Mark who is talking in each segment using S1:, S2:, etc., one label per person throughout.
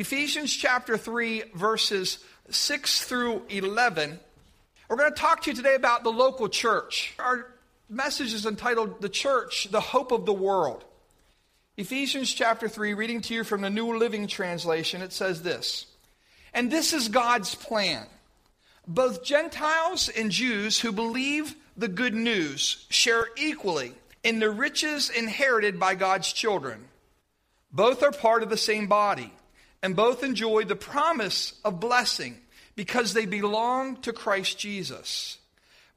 S1: Ephesians chapter 3, verses 6 through 11. We're going to talk to you today about the local church. Our message is entitled The Church, the Hope of the World. Ephesians chapter 3, reading to you from the New Living Translation, it says this And this is God's plan. Both Gentiles and Jews who believe the good news share equally in the riches inherited by God's children. Both are part of the same body, and both enjoy the promise of blessing because they belong to Christ Jesus.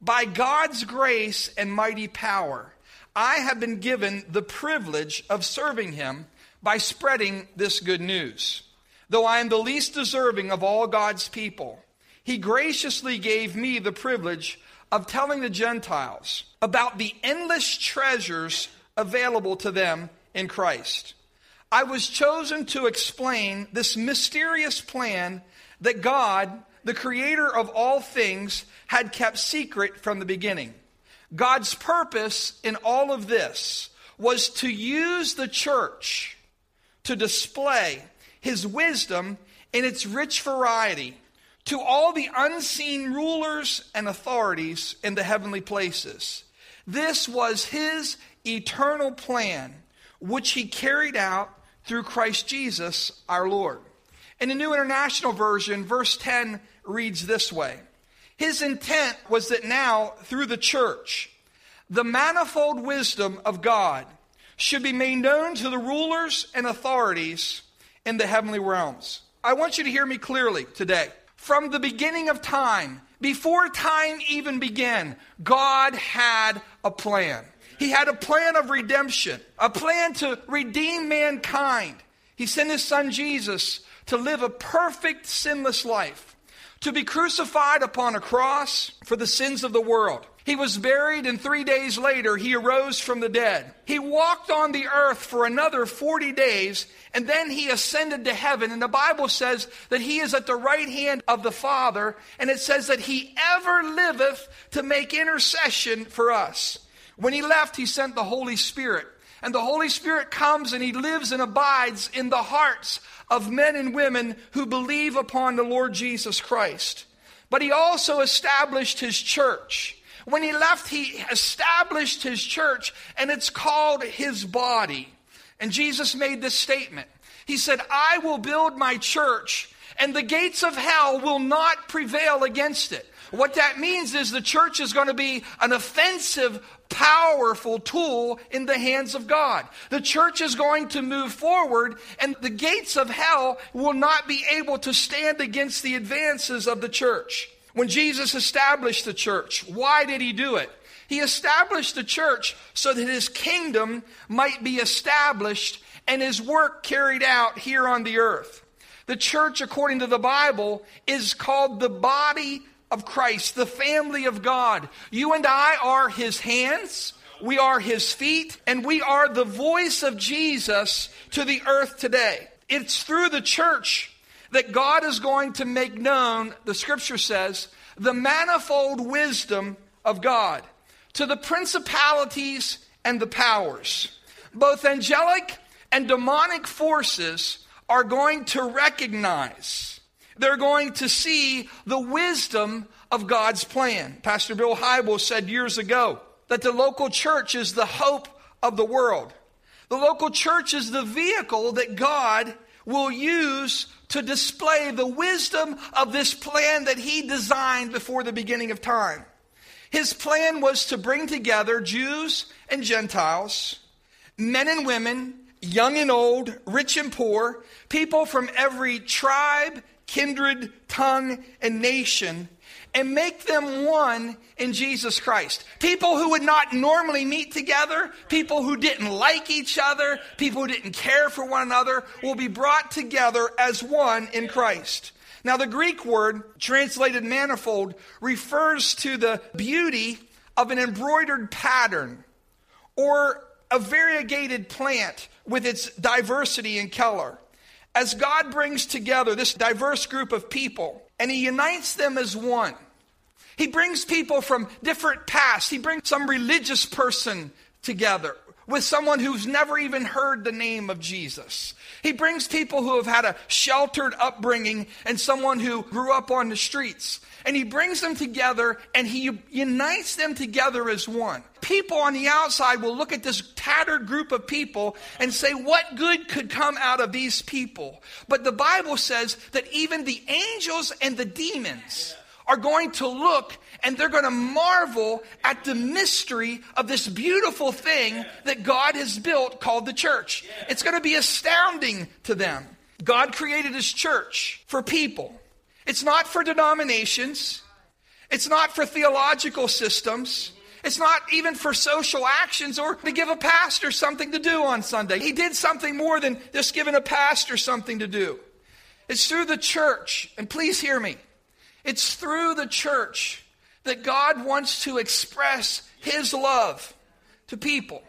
S1: By God's grace and mighty power, I have been given the privilege of serving Him by spreading this good news. Though I am the least deserving of all God's people, He graciously gave me the privilege of telling the Gentiles about the endless treasures available to them in Christ. I was chosen to explain this mysterious plan that God the creator of all things, had kept secret from the beginning. God's purpose in all of this was to use the church to display his wisdom in its rich variety to all the unseen rulers and authorities in the heavenly places. This was his eternal plan, which he carried out through Christ Jesus our Lord. In the New International Version, verse 10 reads this way His intent was that now, through the church, the manifold wisdom of God should be made known to the rulers and authorities in the heavenly realms. I want you to hear me clearly today. From the beginning of time, before time even began, God had a plan. He had a plan of redemption, a plan to redeem mankind. He sent his son Jesus to live a perfect, sinless life to be crucified upon a cross for the sins of the world. He was buried, and three days later, he arose from the dead. He walked on the earth for another 40 days, and then he ascended to heaven. And the Bible says that he is at the right hand of the Father, and it says that he ever liveth to make intercession for us. When he left, he sent the Holy Spirit. And the Holy Spirit comes and he lives and abides in the hearts of men and women who believe upon the Lord Jesus Christ. But he also established his church. When he left, he established his church, and it's called his body. And Jesus made this statement He said, I will build my church, and the gates of hell will not prevail against it. What that means is the church is going to be an offensive, powerful tool in the hands of God. The church is going to move forward, and the gates of hell will not be able to stand against the advances of the church. When Jesus established the church, why did he do it? He established the church so that his kingdom might be established and his work carried out here on the earth. The church, according to the Bible, is called the body of Christ, the family of God. You and I are his hands, we are his feet, and we are the voice of Jesus to the earth today. It's through the church that God is going to make known, the scripture says, the manifold wisdom of God to the principalities and the powers. Both angelic and demonic forces are going to recognize they're going to see the wisdom of God's plan. Pastor Bill Hybels said years ago that the local church is the hope of the world. The local church is the vehicle that God will use to display the wisdom of this plan that He designed before the beginning of time. His plan was to bring together Jews and Gentiles, men and women, young and old, rich and poor, people from every tribe kindred, tongue, and nation, and make them one in Jesus Christ. People who would not normally meet together, people who didn't like each other, people who didn't care for one another, will be brought together as one in Christ. Now, the Greek word translated manifold refers to the beauty of an embroidered pattern or a variegated plant with its diversity in color as God brings together this diverse group of people and He unites them as one, He brings people from different pasts. He brings some religious person together with someone who's never even heard the name of Jesus. He brings people who have had a sheltered upbringing and someone who grew up on the streets. And he brings them together and he unites them together as one. People on the outside will look at this tattered group of people and say, What good could come out of these people? But the Bible says that even the angels and the demons are going to look and they're going to marvel at the mystery of this beautiful thing that God has built called the church. It's going to be astounding to them. God created his church for people. It's not for denominations. It's not for theological systems. It's not even for social actions or to give a pastor something to do on Sunday. He did something more than just giving a pastor something to do. It's through the church, and please hear me. It's through the church that God wants to express His love to people.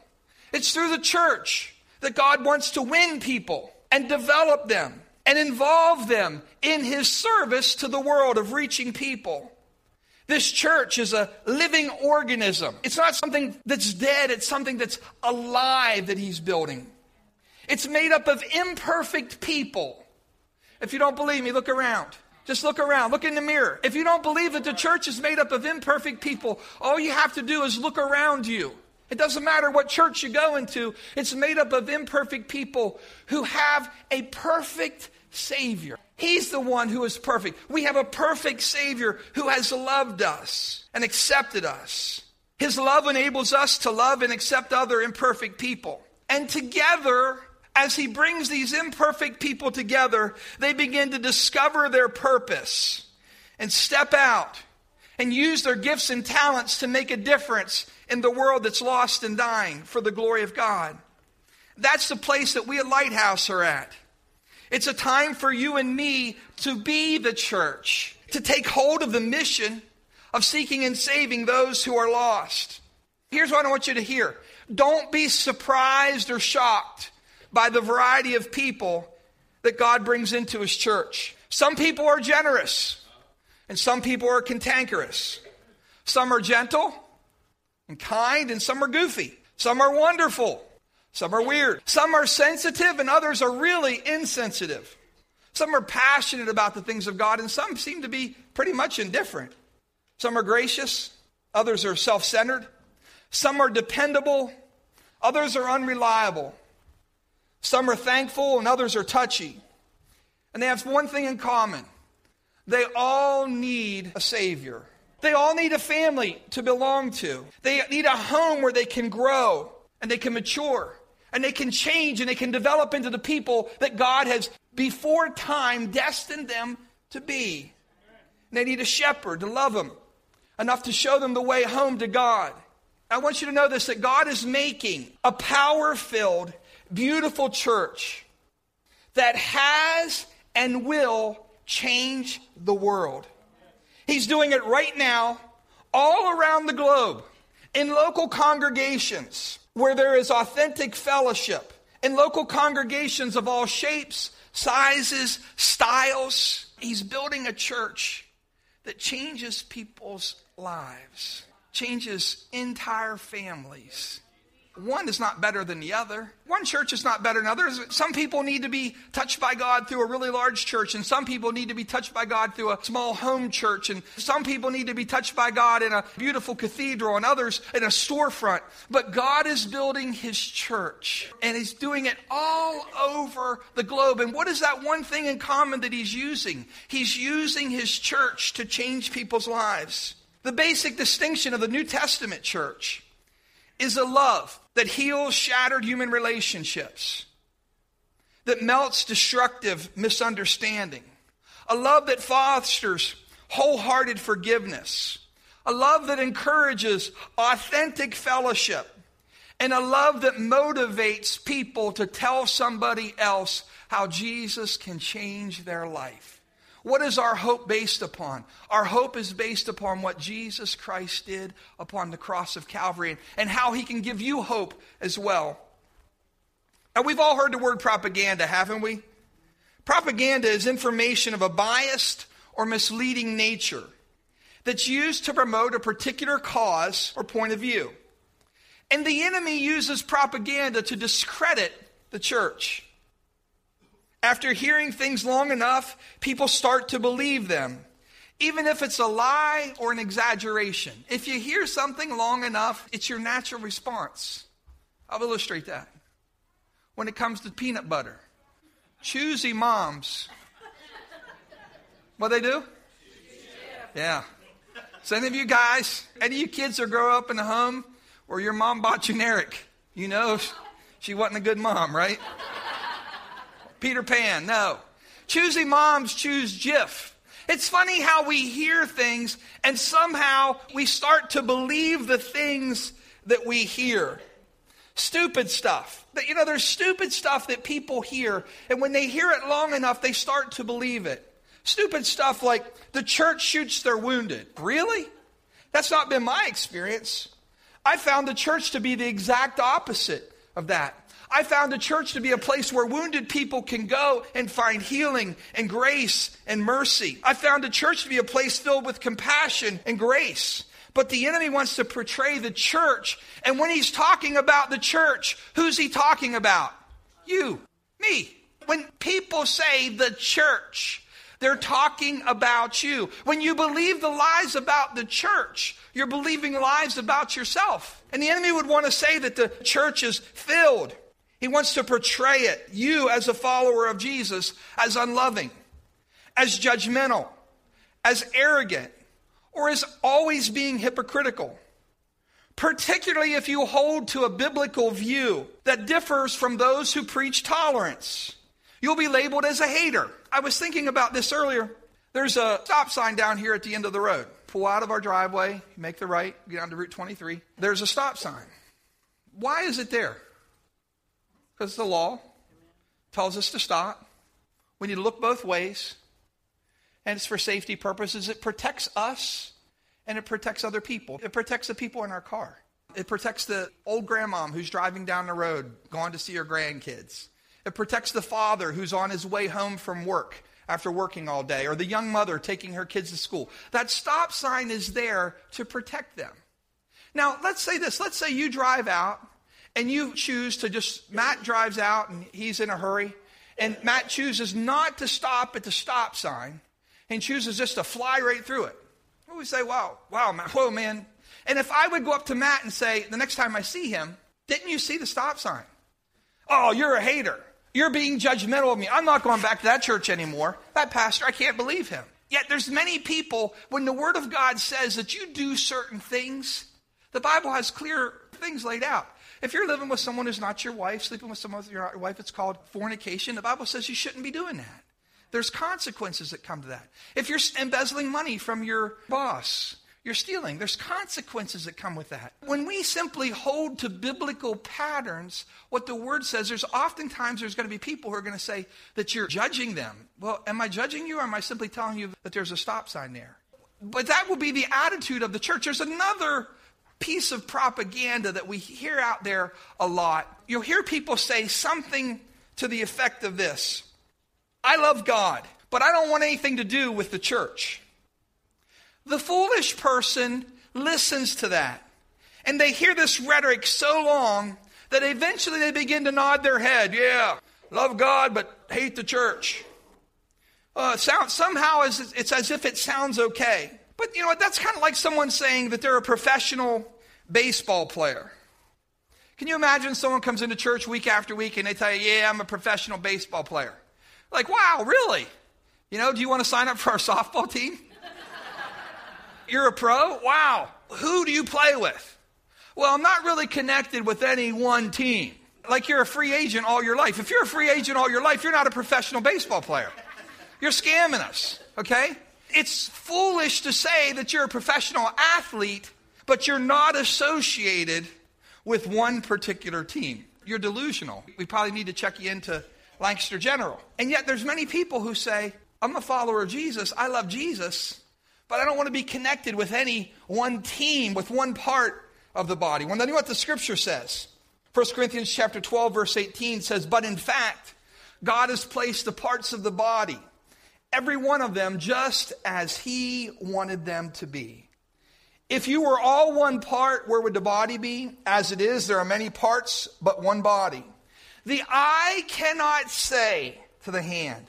S1: It's through the church that God wants to win people and develop them and involve them in His service to the world of reaching people. This church is a living organism. It's not something that's dead, it's something that's alive that He's building. It's made up of imperfect people. If you don't believe me, look around. Just look around, look in the mirror. If you don't believe that the church is made up of imperfect people, all you have to do is look around you. It doesn't matter what church you go into, it's made up of imperfect people who have a perfect Savior. He's the one who is perfect. We have a perfect Savior who has loved us and accepted us. His love enables us to love and accept other imperfect people. And together, as he brings these imperfect people together, they begin to discover their purpose and step out and use their gifts and talents to make a difference in the world that's lost and dying for the glory of God. That's the place that we at Lighthouse are at. It's a time for you and me to be the church, to take hold of the mission of seeking and saving those who are lost. Here's what I want you to hear. Don't be surprised or shocked by the variety of people that God brings into his church. Some people are generous, and some people are cantankerous. Some are gentle and kind, and some are goofy. Some are wonderful, some are weird. Some are sensitive, and others are really insensitive. Some are passionate about the things of God, and some seem to be pretty much indifferent. Some are gracious, others are self centered. Some are dependable, others are unreliable. Some are thankful and others are touchy. And they have one thing in common they all need a Savior. They all need a family to belong to. They need a home where they can grow and they can mature and they can change and they can develop into the people that God has before time destined them to be. And they need a shepherd to love them enough to show them the way home to God. I want you to know this that God is making a power filled beautiful church that has and will change the world. He's doing it right now, all around the globe, in local congregations where there is authentic fellowship, in local congregations of all shapes, sizes, styles. He's building a church that changes people's lives, changes entire families. One is not better than the other. One church is not better than others. Some people need to be touched by God through a really large church, and some people need to be touched by God through a small home church, and some people need to be touched by God in a beautiful cathedral, and others in a storefront. But God is building His church, and He's doing it all over the globe. And what is that one thing in common that He's using? He's using His church to change people's lives. The basic distinction of the New Testament church is a love that heals shattered human relationships, that melts destructive misunderstanding, a love that fosters wholehearted forgiveness, a love that encourages authentic fellowship, and a love that motivates people to tell somebody else how Jesus can change their life. What is our hope based upon? Our hope is based upon what Jesus Christ did upon the cross of Calvary and how he can give you hope as well. Now, we've all heard the word propaganda, haven't we? Propaganda is information of a biased or misleading nature that's used to promote a particular cause or point of view. And the enemy uses propaganda to discredit the church. After hearing things long enough, people start to believe them, even if it's a lie or an exaggeration. If you hear something long enough, it's your natural response. I'll illustrate that. When it comes to peanut butter, choosy moms. What they do? Yeah. So any of you guys, any of you kids that grow up in a home where your mom bought generic, you know she wasn't a good mom, right? Peter Pan, no. Choosy moms choose Jif. It's funny how we hear things and somehow we start to believe the things that we hear. Stupid stuff. You know, there's stupid stuff that people hear, and when they hear it long enough, they start to believe it. Stupid stuff like the church shoots their wounded. Really? That's not been my experience. I found the church to be the exact opposite of that. I found the church to be a place where wounded people can go and find healing and grace and mercy. I found the church to be a place filled with compassion and grace. But the enemy wants to portray the church. And when he's talking about the church, who's he talking about? You, me. When people say the church, they're talking about you. When you believe the lies about the church, you're believing lies about yourself. And the enemy would want to say that the church is filled. He wants to portray it, you as a follower of Jesus, as unloving, as judgmental, as arrogant, or as always being hypocritical. Particularly if you hold to a biblical view that differs from those who preach tolerance. You'll be labeled as a hater. I was thinking about this earlier. There's a stop sign down here at the end of the road. Pull out of our driveway, make the right, get down to Route 23. There's a stop sign. Why is it there? Because the law tells us to stop. We need to look both ways. And it's for safety purposes. It protects us and it protects other people. It protects the people in our car. It protects the old grandmom who's driving down the road, going to see her grandkids. It protects the father who's on his way home from work after working all day, or the young mother taking her kids to school. That stop sign is there to protect them. Now, let's say this. Let's say you drive out and you choose to just, Matt drives out and he's in a hurry, and Matt chooses not to stop at the stop sign and chooses just to fly right through it. We say, wow, wow, whoa, man. And if I would go up to Matt and say, the next time I see him, didn't you see the stop sign? Oh, you're a hater. You're being judgmental of me. I'm not going back to that church anymore. That pastor, I can't believe him. Yet there's many people, when the Word of God says that you do certain things, the Bible has clear things laid out. If you're living with someone who's not your wife, sleeping with someone who's your wife, it's called fornication. The Bible says you shouldn't be doing that. There's consequences that come to that. If you're embezzling money from your boss, you're stealing. There's consequences that come with that. When we simply hold to biblical patterns, what the word says, there's oftentimes there's going to be people who are going to say that you're judging them. Well, am I judging you or am I simply telling you that there's a stop sign there? But that will be the attitude of the church. There's another piece of propaganda that we hear out there a lot. You'll hear people say something to the effect of this I love God, but I don't want anything to do with the church. The foolish person listens to that. And they hear this rhetoric so long that eventually they begin to nod their head. Yeah, love God, but hate the church. Uh, sound, somehow it's, it's as if it sounds okay. But you know what? That's kind of like someone saying that they're a professional baseball player. Can you imagine someone comes into church week after week and they tell you, Yeah, I'm a professional baseball player? Like, wow, really? You know, do you want to sign up for our softball team? You're a pro? Wow. Who do you play with? Well, I'm not really connected with any one team. Like you're a free agent all your life. If you're a free agent all your life, you're not a professional baseball player. You're scamming us, okay? It's foolish to say that you're a professional athlete, but you're not associated with one particular team. You're delusional. We probably need to check you into Lancaster General. And yet there's many people who say, I'm a follower of Jesus. I love Jesus, but I don't want to be connected with any one team, with one part of the body. Well, then what the scripture says. 1 Corinthians chapter 12, verse 18 says, But in fact, God has placed the parts of the body, every one of them, just as He wanted them to be. If you were all one part, where would the body be? As it is, there are many parts, but one body. The eye cannot say to the hand,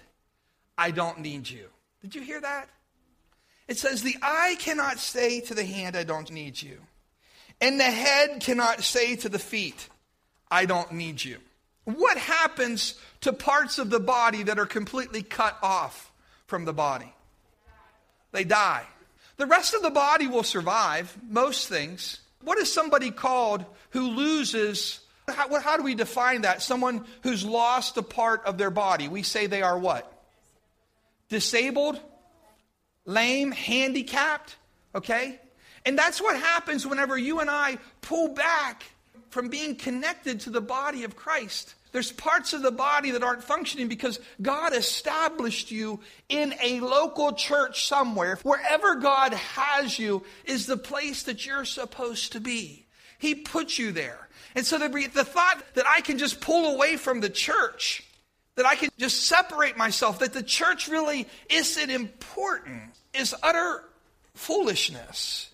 S1: I don't need you. Did you hear that? It says, The eye cannot say to the hand, I don't need you. And the head cannot say to the feet, I don't need you. What happens to parts of the body that are completely cut off from the body? They die. The rest of the body will survive, most things. What is somebody called who loses? How, how, do we define that? Someone who's lost a part of their body. We say they are what? Disabled, lame, handicapped, okay? And that's what happens whenever you and I pull back from being connected to the body of Christ. There's parts of the body that aren't functioning because God established you in a local church somewhere. Wherever God has you is the place that you're supposed to be. He put you there. And so the, the thought that I can just pull away from the church, that I can just separate myself, that the church really isn't important, is utter foolishness.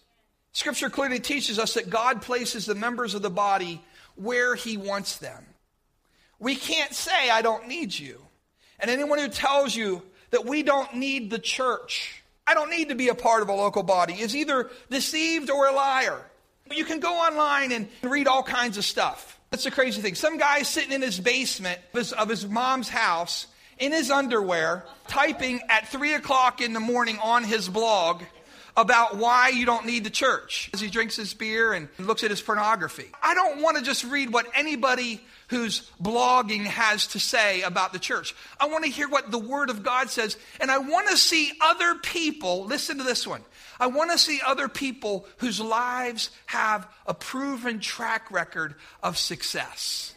S1: Scripture clearly teaches us that God places the members of the body where He wants them. We can't say, I don't need you. And anyone who tells you that we don't need the church, I don't need to be a part of a local body, is either deceived or a liar. You can go online and read all kinds of stuff. That's the crazy thing. Some guy sitting in his basement of his, of his mom's house in his underwear, typing at 3 o'clock in the morning on his blog about why you don't need the church as he drinks his beer and looks at his pornography. I don't want to just read what anybody who's blogging has to say about the church. I want to hear what the Word of God says, and I want to see other people, listen to this one. I want to see other people whose lives have a proven track record of success.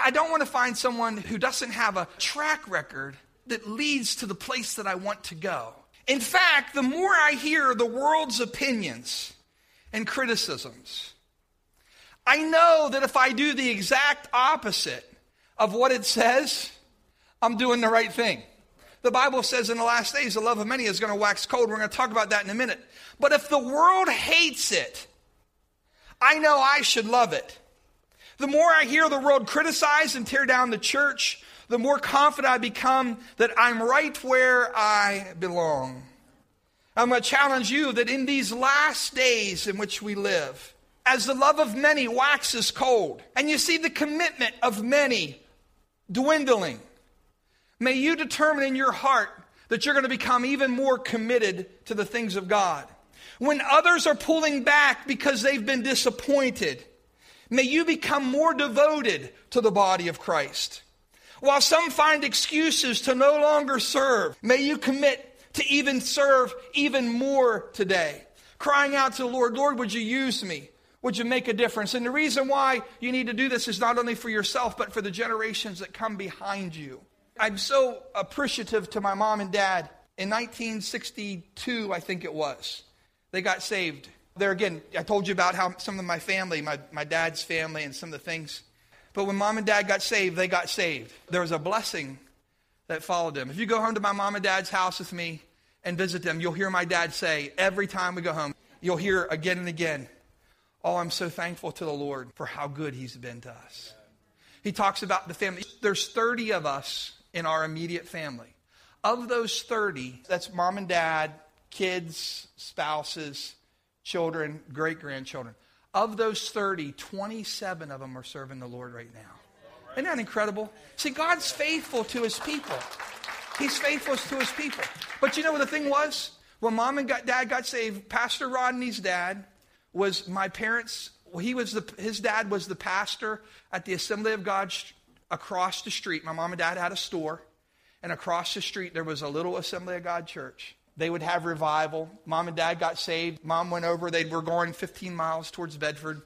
S1: I don't want to find someone who doesn't have a track record that leads to the place that I want to go. In fact, the more I hear the world's opinions and criticisms, I know that if I do the exact opposite of what it says, I'm doing the right thing. The Bible says in the last days, the love of many is going to wax cold. We're going to talk about that in a minute. But if the world hates it, I know I should love it. The more I hear the world criticize and tear down the church, the more confident I become that I'm right where I belong. I'm going to challenge you that in these last days in which we live, as the love of many waxes cold, and you see the commitment of many dwindling, may you determine in your heart that you're going to become even more committed to the things of God. When others are pulling back because they've been disappointed, may you become more devoted to the body of Christ. While some find excuses to no longer serve, may you commit to even serve even more today. Crying out to the Lord, Lord, would you use me? Would you make a difference? And the reason why you need to do this is not only for yourself, but for the generations that come behind you. I'm so appreciative to my mom and dad. In 1962, I think it was, they got saved. There again, I told you about how some of my family, my, my dad's family, and some of the things. But when mom and dad got saved, they got saved. There was a blessing that followed them. If you go home to my mom and dad's house with me and visit them, you'll hear my dad say every time we go home, you'll hear again and again, Oh, I'm so thankful to the Lord for how good He's been to us. He talks about the family. There's 30 of us in our immediate family. Of those 30, that's mom and dad, kids, spouses, children, great grandchildren. Of those 30, 27 of them are serving the Lord right now. Isn't that incredible? See, God's faithful to his people. He's faithful to his people. But you know what the thing was? When mom and dad got saved, Pastor Rodney's dad was my parents. He was the, his dad was the pastor at the Assembly of God across the street. My mom and dad had a store, and across the street there was a little Assembly of God church. They would have revival. Mom and dad got saved. Mom went over. They were going 15 miles towards Bedford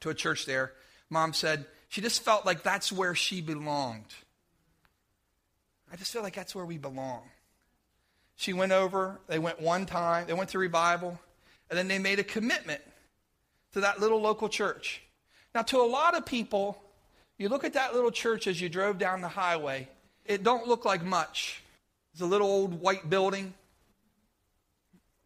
S1: to a church there. Mom said, she just felt like that's where she belonged. I just feel like that's where we belong. She went over, they went one time, they went to revival, and then they made a commitment to that little local church. Now, to a lot of people, you look at that little church as you drove down the highway, it don't look like much. It's a little old white building,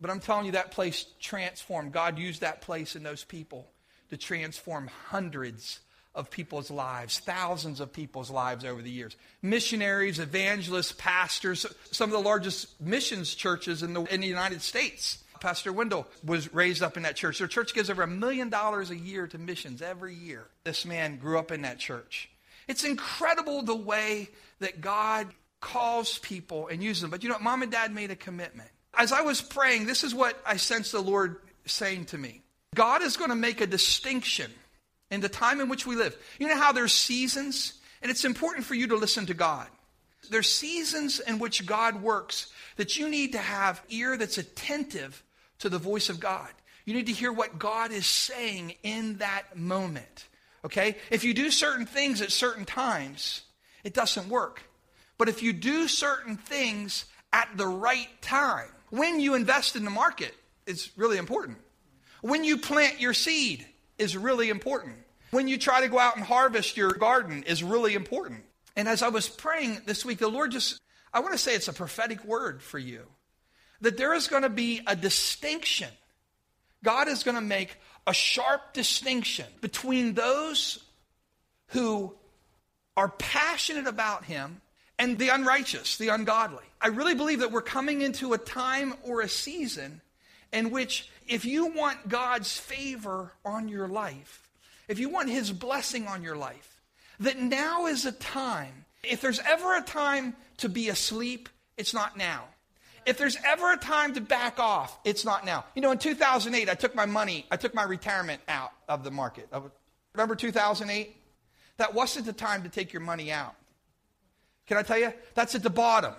S1: But I'm telling you, that place transformed. God used that place and those people to transform hundreds of people's lives, thousands of people's lives over the years. Missionaries, evangelists, pastors, some of the largest missions churches in the, in the United States. Pastor Wendell was raised up in that church. Their church gives over a million dollars a year to missions every year. This man grew up in that church. It's incredible the way that God calls people and uses them. But you know, mom and dad made a commitment. As I was praying, this is what I sensed the Lord saying to me God is going to make a distinction in the time in which we live. You know how there's seasons? And it's important for you to listen to God. There's seasons in which God works that you need to have ear that's attentive to the voice of God. You need to hear what God is saying in that moment. Okay? If you do certain things at certain times, it doesn't work. But if you do certain things at the right time, when you invest in the market, it's really important. When you plant your seed is really important. When you try to go out and harvest your garden is really important. And as I was praying this week, the Lord just, I want to say it's a prophetic word for you that there is going to be a distinction. God is going to make a sharp distinction between those who are passionate about Him and the unrighteous, the ungodly. I really believe that we're coming into a time or a season in which, if you want God's favor on your life, if you want His blessing on your life, that now is a time. If there's ever a time to be asleep, it's not now. If there's ever a time to back off, it's not now. You know, in 2008, I took my money, I took my retirement out of the market. Remember 2008? That wasn't the time to take your money out. Can I tell you? That's at the bottom.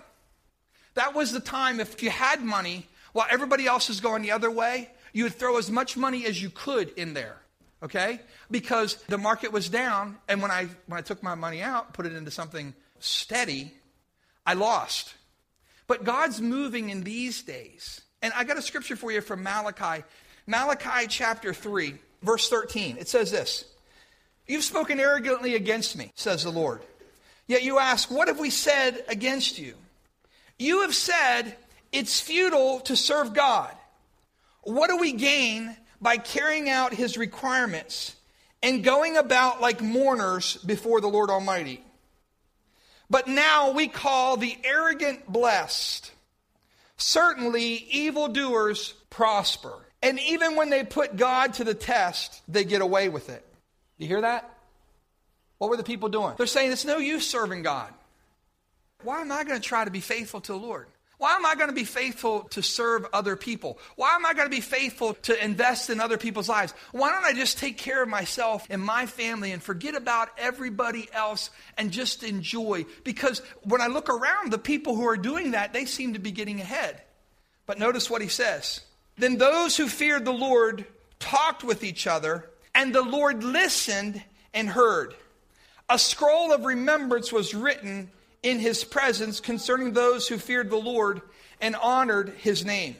S1: That was the time, if you had money, while everybody else is going the other way, you would throw as much money as you could in there. Okay? Because the market was down, and when I, when I took my money out, put it into something steady, I lost. But God's moving in these days. And I got a scripture for you from Malachi. Malachi chapter 3, verse 13. It says this You've spoken arrogantly against me, says the Lord. Yet you ask, What have we said against you? You have said, It's futile to serve God. What do we gain by carrying out his requirements and going about like mourners before the Lord Almighty? But now we call the arrogant blessed. Certainly, evildoers prosper. And even when they put God to the test, they get away with it. You hear that? What were the people doing? They're saying it's no use serving God. Why am I going to try to be faithful to the Lord? Why am I going to be faithful to serve other people? Why am I going to be faithful to invest in other people's lives? Why don't I just take care of myself and my family and forget about everybody else and just enjoy? Because when I look around, the people who are doing that, they seem to be getting ahead. But notice what he says. Then those who feared the Lord talked with each other, and the Lord listened and heard. A scroll of remembrance was written in his presence concerning those who feared the Lord and honored his name.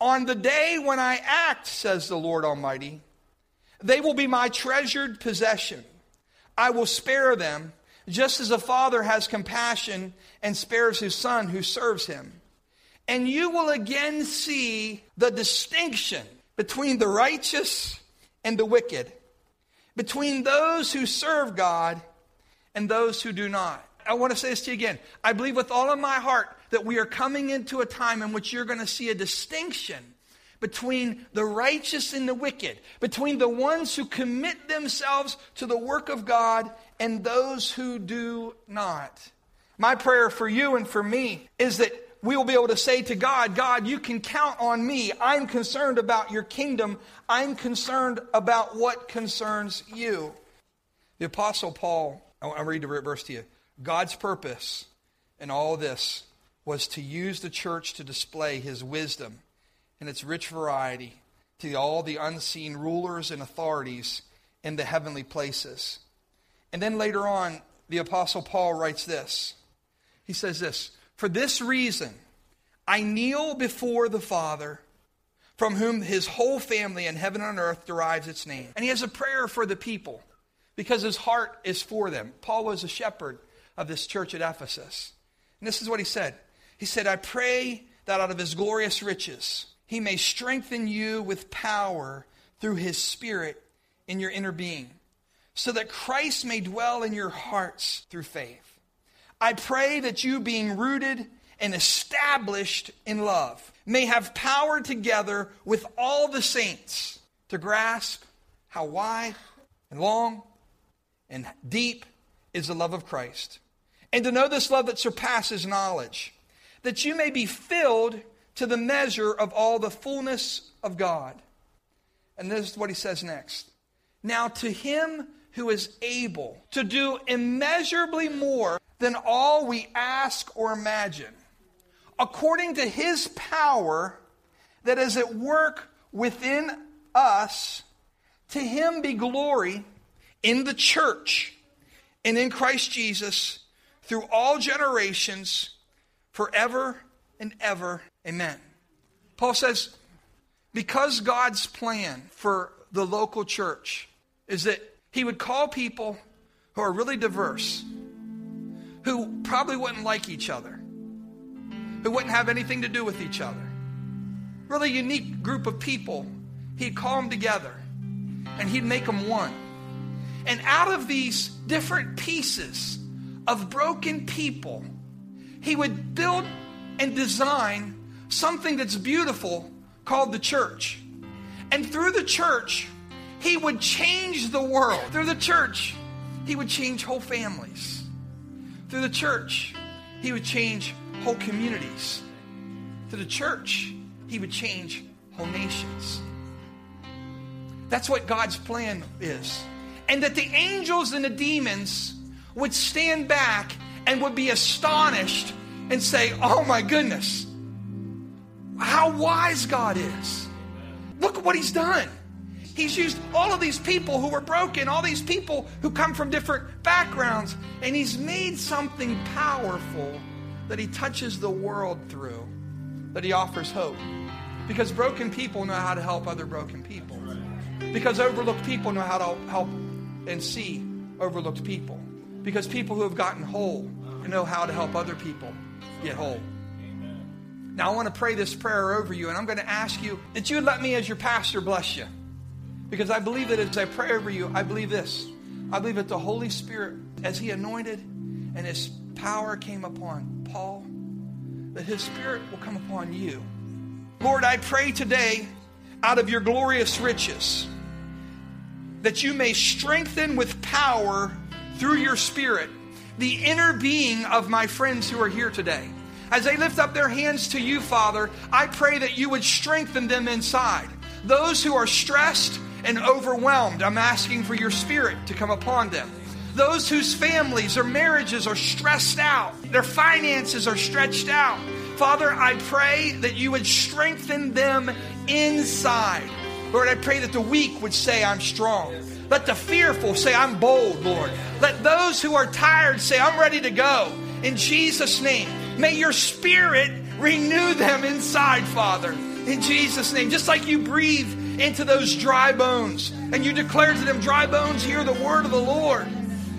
S1: On the day when I act, says the Lord Almighty, they will be my treasured possession. I will spare them, just as a father has compassion and spares his son who serves him. And you will again see the distinction between the righteous and the wicked, between those who serve God and those who do not. I want to say this to you again. I believe with all of my heart that we are coming into a time in which you're going to see a distinction between the righteous and the wicked, between the ones who commit themselves to the work of God and those who do not. My prayer for you and for me is that we will be able to say to God, God, you can count on me. I'm concerned about your kingdom. I'm concerned about what concerns you. The Apostle Paul, I'll read the verse to you. God's purpose in all this was to use the church to display his wisdom and its rich variety to all the unseen rulers and authorities in the heavenly places. And then later on, the Apostle Paul writes this. He says this For this reason, I kneel before the Father, from whom his whole family in heaven and earth derives its name. And he has a prayer for the people because his heart is for them. Paul was a shepherd of this church at Ephesus. And this is what he said He said, I pray that out of his glorious riches he may strengthen you with power through his Spirit in your inner being, so that Christ may dwell in your hearts through faith. I pray that you, being rooted and established in love, may have power together with all the saints to grasp how wide and long and deep is the love of Christ, and to know this love that surpasses knowledge, that you may be filled to the measure of all the fullness of God. And this is what he says next. Now, to him who is able to do immeasurably more than all we ask or imagine, according to his power that is at work within us, to him be glory in the church and in Christ Jesus through all generations, forever and ever. Amen. Paul says, because God's plan for the local church is that he would call people who are really diverse, who probably wouldn't like each other, who wouldn't have anything to do with each other. Really unique group of people. He'd call them together and he'd make them one. And out of these different pieces of broken people, he would build and design something that's beautiful called the church. And through the church, he would change the world. Through the church, he would change whole families. Through the church, he would change whole communities. Through the church, he would change whole nations. That's what God's plan is. And that the angels and the demons would stand back and would be astonished and say, Oh my goodness, how wise God is. Look at what He's done. He's used all of these people who were broken, all these people who come from different backgrounds, and He's made something powerful that He touches the world through, that He offers hope. Because broken people know how to help other broken people. Because overlooked people know how to help and see overlooked people. Because people who have gotten whole know how to help other people get whole. Now, I want to pray this prayer over you, and I'm going to ask you that you let me, as your pastor, bless you. Because I believe that as I pray over you, I believe this. I believe that the Holy Spirit, as He anointed and His power came upon Paul, that His Spirit will come upon you. Lord, I pray today out of your glorious riches that you may strengthen with power through your Spirit the inner being of my friends who are here today. As they lift up their hands to you, Father, I pray that you would strengthen them inside. Those who are stressed and overwhelmed, I'm asking for your spirit to come upon them. Those whose families or marriages are stressed out, their finances are stretched out. Father, I pray that you would strengthen them inside. Lord, I pray that the weak would say, I'm strong. Let the fearful say, I'm bold, Lord. Let those who are tired say, I'm ready to go. In Jesus' name. May your spirit renew them inside, Father. In Jesus' name. Just like you breathe into those dry bones and you declare to them, dry bones, hear the word of the Lord.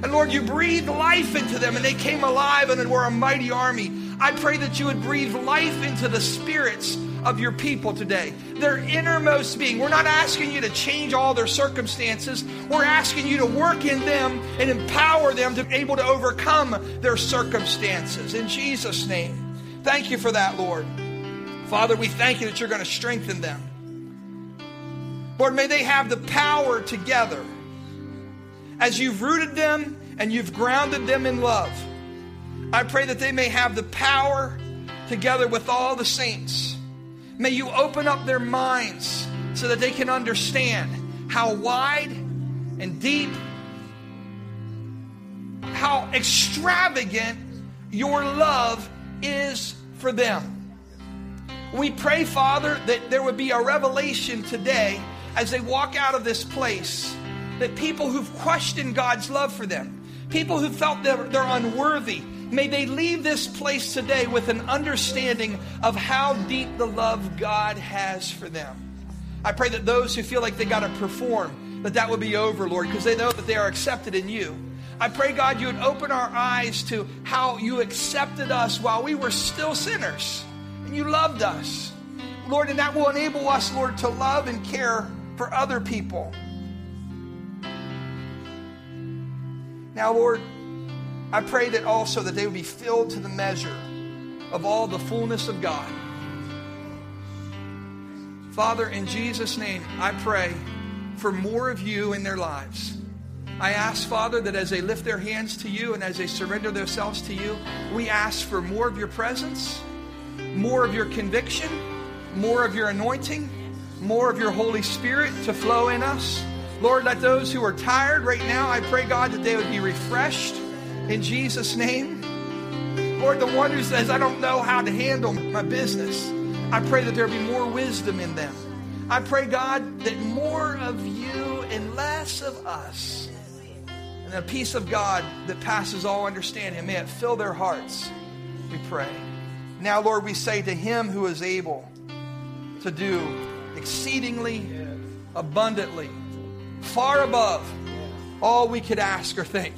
S1: And Lord, you breathed life into them and they came alive and were a mighty army. I pray that you would breathe life into the spirits of your people today, their innermost being. We're not asking you to change all their circumstances. We're asking you to work in them and empower them to be able to overcome their circumstances. In Jesus' name. Thank you for that, Lord. Father, we thank you that you're going to strengthen them. Lord, may they have the power together as you've rooted them and you've grounded them in love. I pray that they may have the power together with all the saints May you open up their minds so that they can understand how wide and deep, how extravagant your love is for them. We pray, Father, that there would be a revelation today as they walk out of this place that people who've questioned God's love for them, people who felt they're, they're unworthy, May they leave this place today with an understanding of how deep the love God has for them. I pray that those who feel like they got to perform, that that would be over, Lord, because they know that they are accepted in you. I pray, God, you would open our eyes to how you accepted us while we were still sinners and you loved us. Lord, and that will enable us, Lord, to love and care for other people. Now, Lord, I pray that also that they would be filled to the measure of all the fullness of God. Father, in Jesus' name, I pray for more of you in their lives. I ask, Father, that as they lift their hands to you and as they surrender themselves to you, we ask for more of your presence, more of your conviction, more of your anointing, more of your Holy Spirit to flow in us. Lord, let those who are tired right now, I pray, God, that they would be refreshed in Jesus' name. Lord, the one who says, I don't know how to handle my business, I pray that there be more wisdom in them. I pray, God, that more of you and less of us. And the peace of God that passes all understanding, may it fill their hearts, we pray. Now, Lord, we say to him who is able to do exceedingly abundantly, far above all we could ask or think.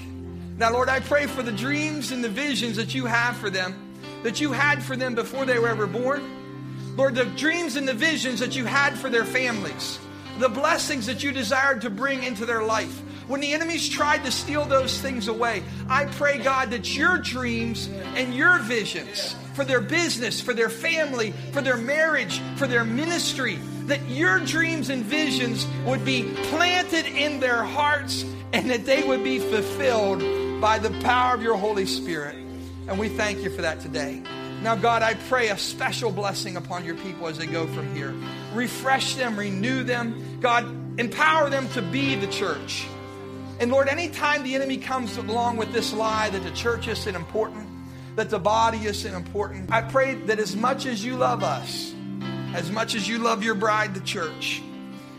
S1: Now, Lord, I pray for the dreams and the visions that you have for them, that you had for them before they were ever born. Lord, the dreams and the visions that you had for their families, the blessings that you desired to bring into their life. When the enemies tried to steal those things away, I pray, God, that your dreams and your visions for their business, for their family, for their marriage, for their ministry, that your dreams and visions would be planted in their hearts and that they would be fulfilled by the power of your Holy Spirit. And we thank you for that today. Now, God, I pray a special blessing upon your people as they go from here. Refresh them, renew them. God, empower them to be the church. And Lord, anytime the enemy comes along with this lie that the church isn't important, that the body isn't important, I pray that as much as you love us, as much as you love your bride, the church,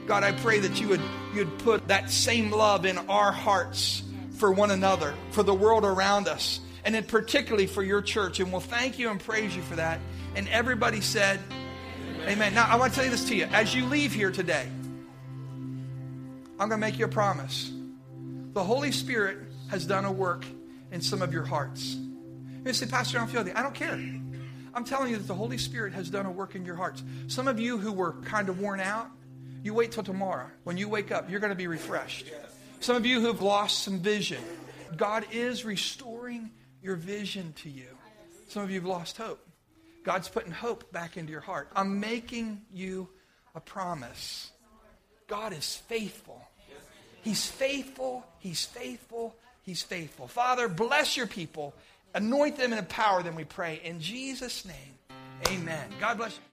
S1: God, I pray that you would you'd put that same love in our hearts for one another, for the world around us and then particularly for your church. And we'll thank you and praise you for that. And everybody said, Amen. Amen. Now, I want to tell you this to you. As you leave here today, I'm going to make you a promise. The Holy Spirit has done a work in some of your hearts. You say, Pastor, I don't feel it. I don't care. I'm telling you that the Holy Spirit has done a work in your hearts. Some of you who were kind of worn out, you wait till tomorrow. When you wake up, you're going to be refreshed. Some of you who have lost some vision, God is restoring your vision to you. Some of you have lost hope. God's putting hope back into your heart. I'm making you a promise. God is faithful. He's faithful. He's faithful. He's faithful. Father, bless your people. Anoint them and empower them, we pray. In Jesus' name, amen. God bless you.